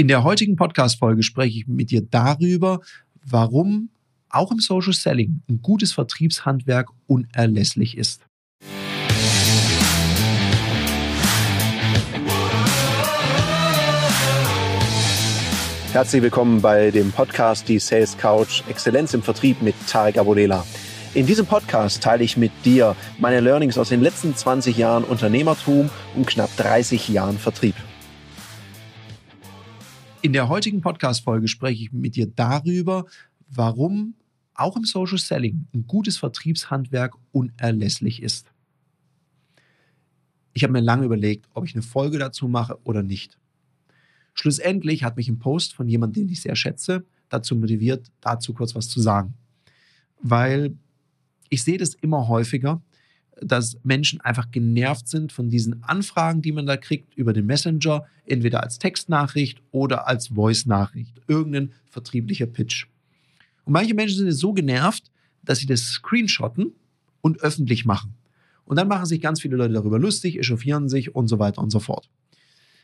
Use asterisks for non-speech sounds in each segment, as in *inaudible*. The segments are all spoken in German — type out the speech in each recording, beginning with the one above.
In der heutigen Podcast-Folge spreche ich mit dir darüber, warum auch im Social Selling ein gutes Vertriebshandwerk unerlässlich ist. Herzlich willkommen bei dem Podcast Die Sales Couch Exzellenz im Vertrieb mit Tarek Abodela. In diesem Podcast teile ich mit dir meine Learnings aus den letzten 20 Jahren Unternehmertum und knapp 30 Jahren Vertrieb. In der heutigen Podcast-Folge spreche ich mit dir darüber, warum auch im Social Selling ein gutes Vertriebshandwerk unerlässlich ist. Ich habe mir lange überlegt, ob ich eine Folge dazu mache oder nicht. Schlussendlich hat mich ein Post von jemandem, den ich sehr schätze, dazu motiviert, dazu kurz was zu sagen. Weil ich sehe das immer häufiger, dass Menschen einfach genervt sind von diesen Anfragen, die man da kriegt über den Messenger, entweder als Textnachricht oder als Voice-Nachricht, irgendein vertrieblicher Pitch. Und manche Menschen sind so genervt, dass sie das screenshotten und öffentlich machen. Und dann machen sich ganz viele Leute darüber lustig, echauffieren sich und so weiter und so fort.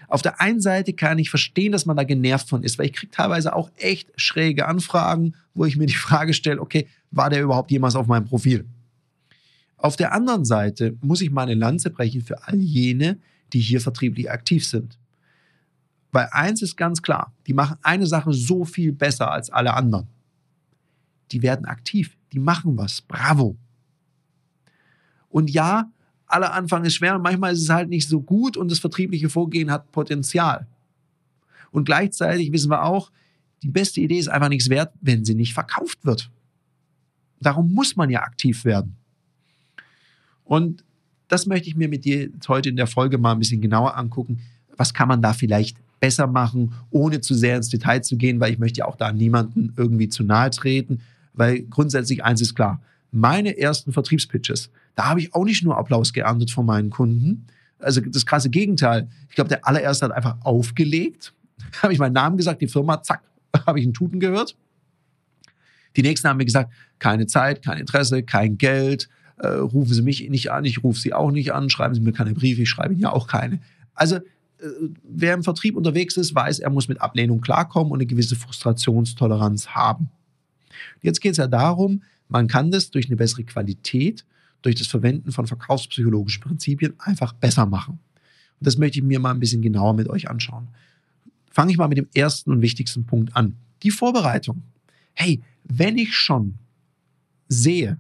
Auf der einen Seite kann ich verstehen, dass man da genervt von ist, weil ich kriege teilweise auch echt schräge Anfragen, wo ich mir die Frage stelle, okay, war der überhaupt jemals auf meinem Profil? Auf der anderen Seite muss ich meine Lanze brechen für all jene, die hier vertrieblich aktiv sind. Weil eins ist ganz klar, die machen eine Sache so viel besser als alle anderen. Die werden aktiv, die machen was. Bravo. Und ja, aller Anfang ist schwer manchmal ist es halt nicht so gut und das vertriebliche Vorgehen hat Potenzial. Und gleichzeitig wissen wir auch, die beste Idee ist einfach nichts wert, wenn sie nicht verkauft wird. Darum muss man ja aktiv werden. Und das möchte ich mir mit dir heute in der Folge mal ein bisschen genauer angucken. Was kann man da vielleicht besser machen, ohne zu sehr ins Detail zu gehen, weil ich möchte ja auch da niemanden irgendwie zu nahe treten, weil grundsätzlich eins ist klar. Meine ersten Vertriebspitches, da habe ich auch nicht nur Applaus geerntet von meinen Kunden. Also das krasse Gegenteil. Ich glaube, der allererste hat einfach aufgelegt, *laughs* habe ich meinen Namen gesagt, die Firma, zack, *laughs* habe ich einen Tuten gehört. Die nächsten haben mir gesagt, keine Zeit, kein Interesse, kein Geld, äh, rufen Sie mich nicht an, ich rufe Sie auch nicht an, schreiben Sie mir keine Briefe, ich schreibe Ihnen ja auch keine. Also äh, wer im Vertrieb unterwegs ist, weiß, er muss mit Ablehnung klarkommen und eine gewisse Frustrationstoleranz haben. Jetzt geht es ja darum, man kann das durch eine bessere Qualität, durch das Verwenden von verkaufspsychologischen Prinzipien einfach besser machen. Und das möchte ich mir mal ein bisschen genauer mit euch anschauen. Fange ich mal mit dem ersten und wichtigsten Punkt an. Die Vorbereitung. Hey, wenn ich schon sehe,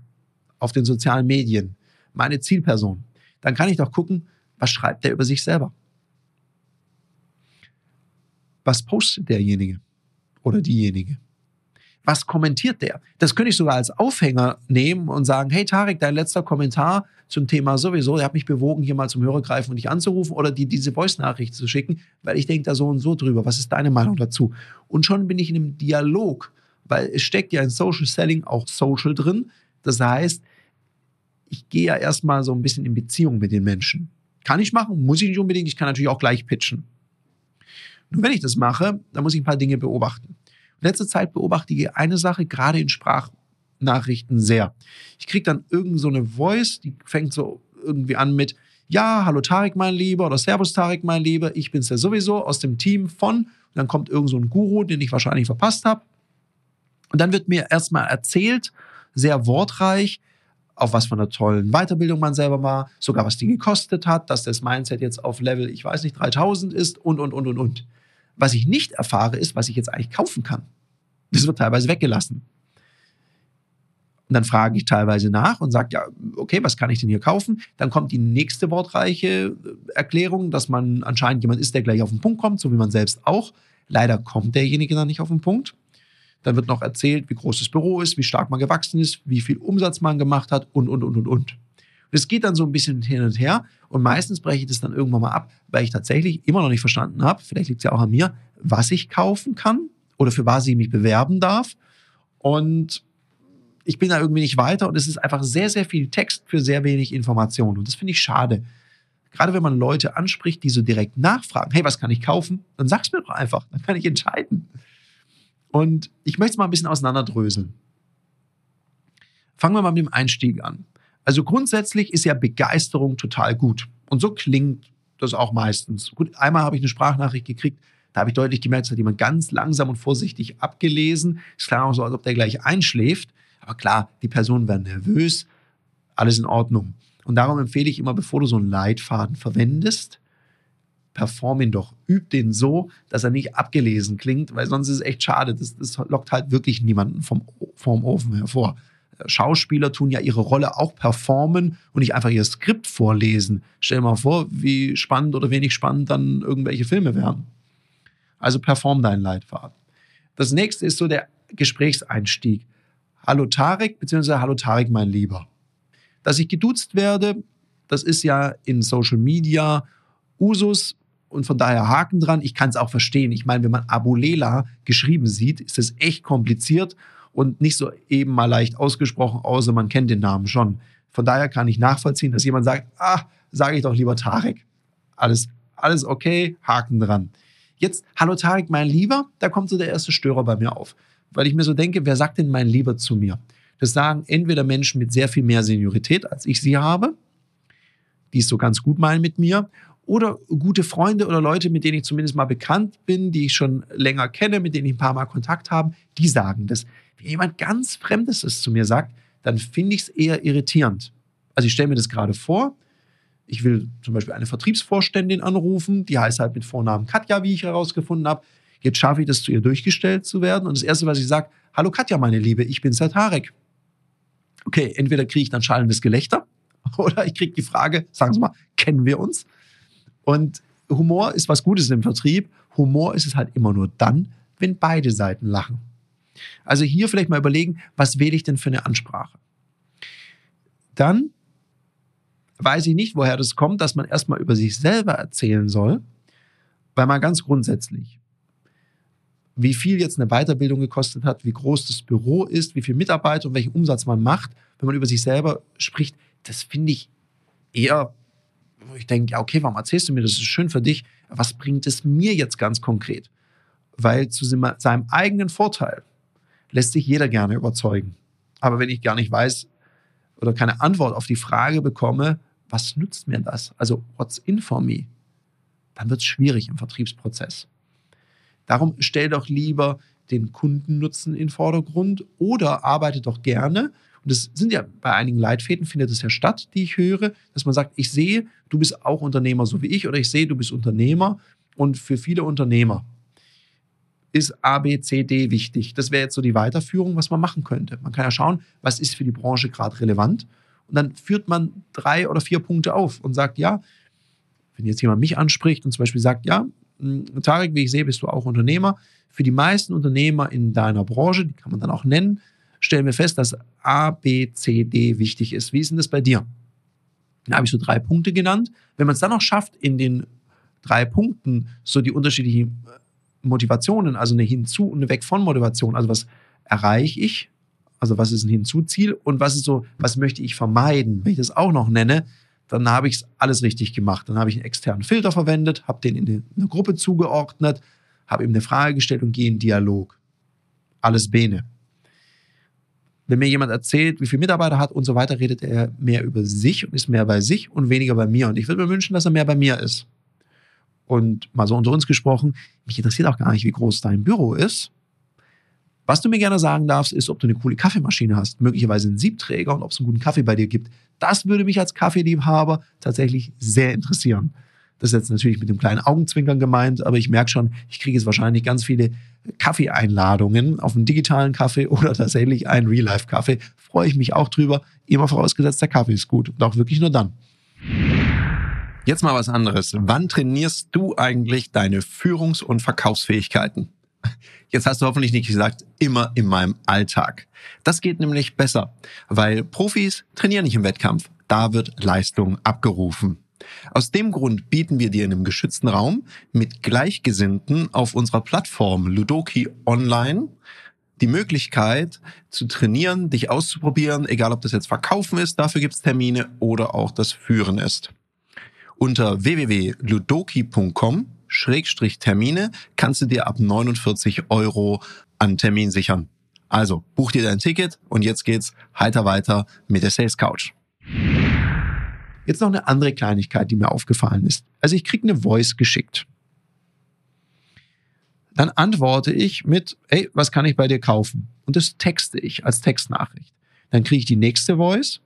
auf den sozialen Medien, meine Zielperson, dann kann ich doch gucken, was schreibt der über sich selber? Was postet derjenige oder diejenige? Was kommentiert der? Das könnte ich sogar als Aufhänger nehmen und sagen, hey Tarek, dein letzter Kommentar zum Thema sowieso, der hat mich bewogen, hier mal zum Hörer greifen und dich anzurufen oder dir diese Voice-Nachricht zu schicken, weil ich denke da so und so drüber. Was ist deine Meinung dazu? Und schon bin ich in einem Dialog, weil es steckt ja in Social Selling auch Social drin. Das heißt, ich gehe ja erstmal so ein bisschen in Beziehung mit den Menschen. Kann ich machen, muss ich nicht unbedingt. Ich kann natürlich auch gleich pitchen. Nur wenn ich das mache, dann muss ich ein paar Dinge beobachten. In letzter Zeit beobachte ich eine Sache, gerade in Sprachnachrichten sehr. Ich kriege dann irgend so eine Voice, die fängt so irgendwie an mit, ja, hallo Tarek, mein Lieber, oder Servus Tarek, mein Lieber, ich bin's ja sowieso aus dem Team von, und dann kommt irgend so ein Guru, den ich wahrscheinlich verpasst habe. Und dann wird mir erstmal erzählt, sehr wortreich, auf was von einer tollen Weiterbildung man selber war, sogar was die gekostet hat, dass das Mindset jetzt auf Level, ich weiß nicht, 3000 ist und, und, und, und, und. Was ich nicht erfahre, ist, was ich jetzt eigentlich kaufen kann. Das wird teilweise weggelassen. Und dann frage ich teilweise nach und sage, ja, okay, was kann ich denn hier kaufen? Dann kommt die nächste wortreiche Erklärung, dass man anscheinend jemand ist, der gleich auf den Punkt kommt, so wie man selbst auch. Leider kommt derjenige dann nicht auf den Punkt. Dann wird noch erzählt, wie groß das Büro ist, wie stark man gewachsen ist, wie viel Umsatz man gemacht hat und, und, und, und, und. Und es geht dann so ein bisschen hin und her und meistens breche ich das dann irgendwann mal ab, weil ich tatsächlich immer noch nicht verstanden habe, vielleicht liegt es ja auch an mir, was ich kaufen kann oder für was ich mich bewerben darf. Und ich bin da irgendwie nicht weiter und es ist einfach sehr, sehr viel Text für sehr wenig Information. Und das finde ich schade. Gerade wenn man Leute anspricht, die so direkt nachfragen, hey, was kann ich kaufen? Dann sag's mir doch einfach, dann kann ich entscheiden. Und ich möchte es mal ein bisschen auseinanderdröseln. Fangen wir mal mit dem Einstieg an. Also grundsätzlich ist ja Begeisterung total gut. Und so klingt das auch meistens. Gut, einmal habe ich eine Sprachnachricht gekriegt, Da habe ich deutlich gemerkt, es hat jemand ganz langsam und vorsichtig abgelesen. Es klar auch so, als ob der gleich einschläft. Aber klar, die Personen werden nervös. Alles in Ordnung. Und darum empfehle ich immer, bevor du so einen Leitfaden verwendest, perform ihn doch. Üb den so, dass er nicht abgelesen klingt, weil sonst ist es echt schade. Das, das lockt halt wirklich niemanden vom, vom Ofen hervor. Schauspieler tun ja ihre Rolle auch performen und nicht einfach ihr Skript vorlesen. Stell dir mal vor, wie spannend oder wenig spannend dann irgendwelche Filme werden. Also perform deinen Leitfaden. Das nächste ist so der Gesprächseinstieg. Hallo Tarek, beziehungsweise Hallo Tarek, mein Lieber. Dass ich geduzt werde, das ist ja in Social Media Usus und von daher Haken dran. Ich kann es auch verstehen. Ich meine, wenn man Abulela geschrieben sieht, ist es echt kompliziert und nicht so eben mal leicht ausgesprochen, außer man kennt den Namen schon. Von daher kann ich nachvollziehen, dass jemand sagt, ah, sage ich doch lieber Tarek. Alles, alles okay, Haken dran. Jetzt, hallo Tarek, mein Lieber, da kommt so der erste Störer bei mir auf. Weil ich mir so denke, wer sagt denn mein Lieber zu mir? Das sagen entweder Menschen mit sehr viel mehr Seniorität, als ich sie habe, die es so ganz gut meinen mit mir, oder gute Freunde oder Leute, mit denen ich zumindest mal bekannt bin, die ich schon länger kenne, mit denen ich ein paar Mal Kontakt habe, die sagen das. Wenn jemand ganz Fremdes es zu mir sagt, dann finde ich es eher irritierend. Also ich stelle mir das gerade vor, ich will zum Beispiel eine Vertriebsvorständin anrufen, die heißt halt mit Vornamen Katja, wie ich herausgefunden habe. Jetzt schaffe ich das, zu ihr durchgestellt zu werden. Und das Erste, was ich sage, hallo Katja, meine Liebe, ich bin Satarek. Okay, entweder kriege ich dann schallendes Gelächter *laughs* oder ich kriege die Frage, sagen Sie mal, kennen wir uns? Und Humor ist was Gutes im Vertrieb. Humor ist es halt immer nur dann, wenn beide Seiten lachen. Also hier vielleicht mal überlegen, was wähle ich denn für eine Ansprache? Dann weiß ich nicht, woher das kommt, dass man erstmal über sich selber erzählen soll, weil man ganz grundsätzlich, wie viel jetzt eine Weiterbildung gekostet hat, wie groß das Büro ist, wie viel Mitarbeiter und welchen Umsatz man macht, wenn man über sich selber spricht, das finde ich eher, wo ich denke, ja, okay, warum erzählst du mir, das ist schön für dich, was bringt es mir jetzt ganz konkret? Weil zu seinem eigenen Vorteil lässt sich jeder gerne überzeugen. Aber wenn ich gar nicht weiß oder keine Antwort auf die Frage bekomme, was nützt mir das? Also, what's in for me? Dann wird es schwierig im Vertriebsprozess. Darum stell doch lieber den Kundennutzen in den Vordergrund oder arbeite doch gerne. Und das sind ja bei einigen Leitfäden findet es ja statt, die ich höre, dass man sagt, ich sehe, du bist auch Unternehmer so wie ich oder ich sehe, du bist Unternehmer. Und für viele Unternehmer ist A, B, C, D wichtig. Das wäre jetzt so die Weiterführung, was man machen könnte. Man kann ja schauen, was ist für die Branche gerade relevant. Und dann führt man drei oder vier Punkte auf und sagt, ja, wenn jetzt jemand mich anspricht und zum Beispiel sagt, ja, hm, Tarek, wie ich sehe, bist du auch Unternehmer. Für die meisten Unternehmer in deiner Branche, die kann man dann auch nennen, stellen wir fest, dass A, B, C, D wichtig ist. Wie ist denn das bei dir? Da habe ich so drei Punkte genannt. Wenn man es dann noch schafft, in den drei Punkten so die unterschiedlichen Motivationen, also eine Hinzu- und eine Weg von Motivation. Also was erreiche ich? Also was ist ein Hinzuziel und was ist so, was möchte ich vermeiden? Wenn ich das auch noch nenne, dann habe ich es alles richtig gemacht. Dann habe ich einen externen Filter verwendet, habe den in eine Gruppe zugeordnet, habe ihm eine Frage gestellt und gehe in Dialog. Alles Bene. Wenn mir jemand erzählt, wie viele Mitarbeiter hat und so weiter, redet er mehr über sich und ist mehr bei sich und weniger bei mir. Und ich würde mir wünschen, dass er mehr bei mir ist. Und mal so unter uns gesprochen, mich interessiert auch gar nicht, wie groß dein Büro ist. Was du mir gerne sagen darfst, ist, ob du eine coole Kaffeemaschine hast, möglicherweise einen Siebträger und ob es einen guten Kaffee bei dir gibt. Das würde mich als Kaffeeliebhaber tatsächlich sehr interessieren. Das ist jetzt natürlich mit dem kleinen Augenzwinkern gemeint, aber ich merke schon, ich kriege jetzt wahrscheinlich ganz viele Kaffeeeinladungen auf einen digitalen Kaffee *laughs* oder tatsächlich einen Real-Life-Kaffee. Freue ich mich auch drüber, immer vorausgesetzt, der Kaffee ist gut und auch wirklich nur dann. Jetzt mal was anderes. Wann trainierst du eigentlich deine Führungs- und Verkaufsfähigkeiten? Jetzt hast du hoffentlich nicht gesagt, immer in meinem Alltag. Das geht nämlich besser, weil Profis trainieren nicht im Wettkampf. Da wird Leistung abgerufen. Aus dem Grund bieten wir dir in einem geschützten Raum mit Gleichgesinnten auf unserer Plattform Ludoki Online die Möglichkeit zu trainieren, dich auszuprobieren, egal ob das jetzt Verkaufen ist, dafür gibt es Termine oder auch das Führen ist. Unter www.ludoki.com-termine kannst du dir ab 49 Euro an Termin sichern. Also buch dir dein Ticket und jetzt geht's heiter weiter mit der Sales Couch. Jetzt noch eine andere Kleinigkeit, die mir aufgefallen ist. Also ich kriege eine Voice geschickt. Dann antworte ich mit, hey, was kann ich bei dir kaufen? Und das texte ich als Textnachricht. Dann kriege ich die nächste Voice,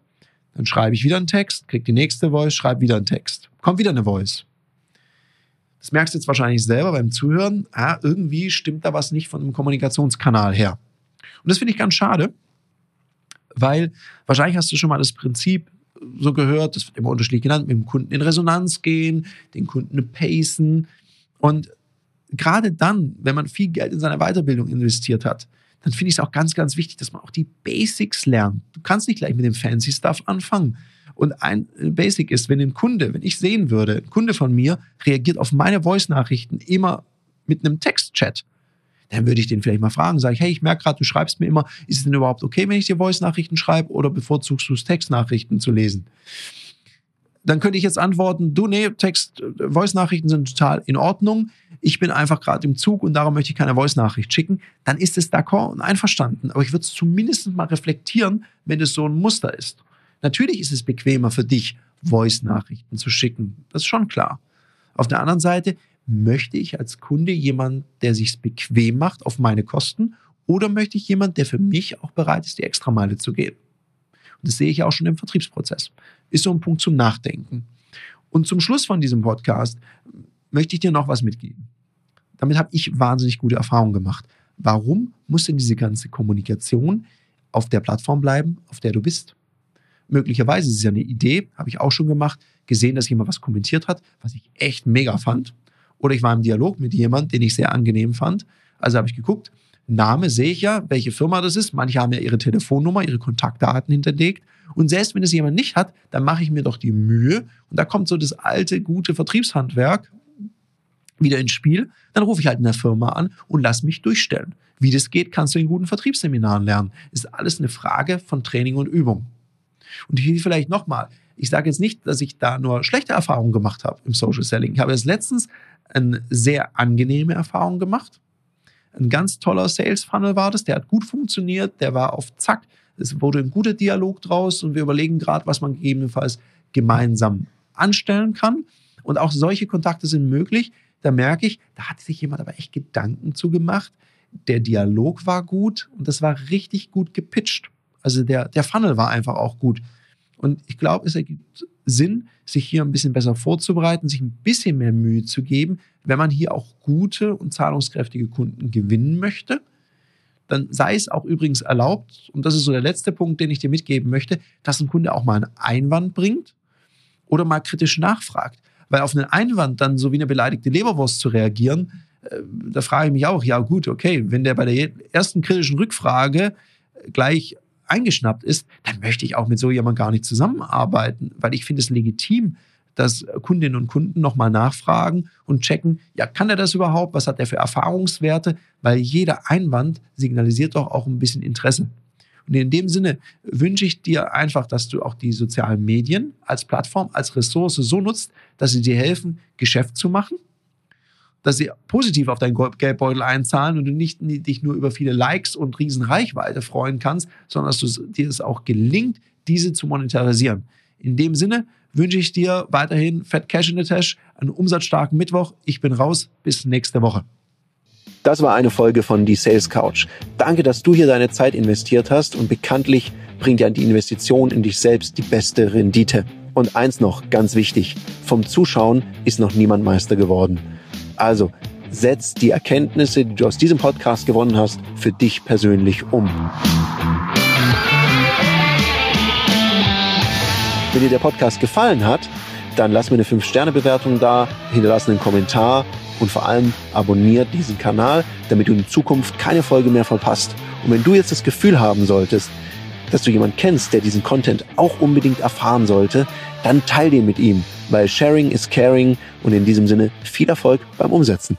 dann schreibe ich wieder einen Text, kriege die nächste Voice, schreibe wieder einen Text. Kommt wieder eine Voice. Das merkst du jetzt wahrscheinlich selber beim Zuhören. Ah, irgendwie stimmt da was nicht von dem Kommunikationskanal her. Und das finde ich ganz schade, weil wahrscheinlich hast du schon mal das Prinzip so gehört, das wird immer unterschiedlich genannt, mit dem Kunden in Resonanz gehen, den Kunden pacen. Und gerade dann, wenn man viel Geld in seine Weiterbildung investiert hat, dann finde ich es auch ganz, ganz wichtig, dass man auch die Basics lernt. Du kannst nicht gleich mit dem fancy Stuff anfangen. Und ein Basic ist, wenn ein Kunde, wenn ich sehen würde, ein Kunde von mir reagiert auf meine Voice-Nachrichten immer mit einem Text-Chat, dann würde ich den vielleicht mal fragen, sage ich, hey, ich merke gerade, du schreibst mir immer, ist es denn überhaupt okay, wenn ich dir Voice-Nachrichten schreibe oder bevorzugst du es, Textnachrichten zu lesen? Dann könnte ich jetzt antworten, du, nee, Text, Voice-Nachrichten sind total in Ordnung. Ich bin einfach gerade im Zug und darum möchte ich keine Voice-Nachricht schicken. Dann ist es d'accord und einverstanden. Aber ich würde es zumindest mal reflektieren, wenn es so ein Muster ist. Natürlich ist es bequemer für dich, Voice-Nachrichten zu schicken. Das ist schon klar. Auf der anderen Seite möchte ich als Kunde jemand, der sich bequem macht auf meine Kosten oder möchte ich jemand, der für mich auch bereit ist, die Extrameile zu gehen? Und das sehe ich auch schon im Vertriebsprozess. Ist so ein Punkt zum Nachdenken. Und zum Schluss von diesem Podcast möchte ich dir noch was mitgeben. Damit habe ich wahnsinnig gute Erfahrungen gemacht. Warum muss denn diese ganze Kommunikation auf der Plattform bleiben, auf der du bist? Möglicherweise ist es ja eine Idee, habe ich auch schon gemacht, gesehen, dass jemand was kommentiert hat, was ich echt mega fand. Oder ich war im Dialog mit jemandem, den ich sehr angenehm fand. Also habe ich geguckt, Name sehe ich ja, welche Firma das ist. Manche haben ja ihre Telefonnummer, ihre Kontaktdaten hinterlegt. Und selbst wenn es jemand nicht hat, dann mache ich mir doch die Mühe. Und da kommt so das alte, gute Vertriebshandwerk wieder ins Spiel. Dann rufe ich halt in der Firma an und lass mich durchstellen. Wie das geht, kannst du in guten Vertriebsseminaren lernen. Ist alles eine Frage von Training und Übung. Und hier vielleicht nochmal. Ich sage jetzt nicht, dass ich da nur schlechte Erfahrungen gemacht habe im Social Selling. Ich habe jetzt letztens eine sehr angenehme Erfahrung gemacht. Ein ganz toller Sales Funnel war das, der hat gut funktioniert, der war auf Zack. Es wurde ein guter Dialog draus und wir überlegen gerade, was man gegebenenfalls gemeinsam anstellen kann. Und auch solche Kontakte sind möglich. Da merke ich, da hat sich jemand aber echt Gedanken zu gemacht. Der Dialog war gut und das war richtig gut gepitcht. Also der, der Funnel war einfach auch gut. Und ich glaube, es ergibt Sinn, sich hier ein bisschen besser vorzubereiten, sich ein bisschen mehr Mühe zu geben, wenn man hier auch gute und zahlungskräftige Kunden gewinnen möchte. Dann sei es auch übrigens erlaubt, und das ist so der letzte Punkt, den ich dir mitgeben möchte, dass ein Kunde auch mal einen Einwand bringt oder mal kritisch nachfragt. Weil auf einen Einwand dann so wie eine beleidigte Leberwurst zu reagieren, äh, da frage ich mich auch, ja gut, okay, wenn der bei der ersten kritischen Rückfrage gleich eingeschnappt ist, dann möchte ich auch mit so jemandem gar nicht zusammenarbeiten, weil ich finde es legitim, dass Kundinnen und Kunden nochmal nachfragen und checken, ja, kann er das überhaupt? Was hat er für Erfahrungswerte? Weil jeder Einwand signalisiert doch auch ein bisschen Interesse. Und in dem Sinne wünsche ich dir einfach, dass du auch die sozialen Medien als Plattform, als Ressource so nutzt, dass sie dir helfen, Geschäft zu machen dass sie positiv auf deinen Geldbeutel einzahlen und du nicht dich nur über viele Likes und riesen Reichweite freuen kannst, sondern dass du, dir es auch gelingt, diese zu monetarisieren. In dem Sinne wünsche ich dir weiterhin Fat Cash in the Tash, einen umsatzstarken Mittwoch. Ich bin raus. Bis nächste Woche. Das war eine Folge von Die Sales Couch. Danke, dass du hier deine Zeit investiert hast und bekanntlich bringt ja die Investition in dich selbst die beste Rendite. Und eins noch, ganz wichtig, vom Zuschauen ist noch niemand Meister geworden. Also setz die Erkenntnisse, die du aus diesem Podcast gewonnen hast, für dich persönlich um. Wenn dir der Podcast gefallen hat, dann lass mir eine 5-Sterne-Bewertung da, hinterlass einen Kommentar und vor allem abonniert diesen Kanal, damit du in Zukunft keine Folge mehr verpasst. Und wenn du jetzt das Gefühl haben solltest, dass du jemanden kennst, der diesen Content auch unbedingt erfahren sollte, dann teil den mit ihm weil Sharing is Caring und in diesem Sinne viel Erfolg beim Umsetzen.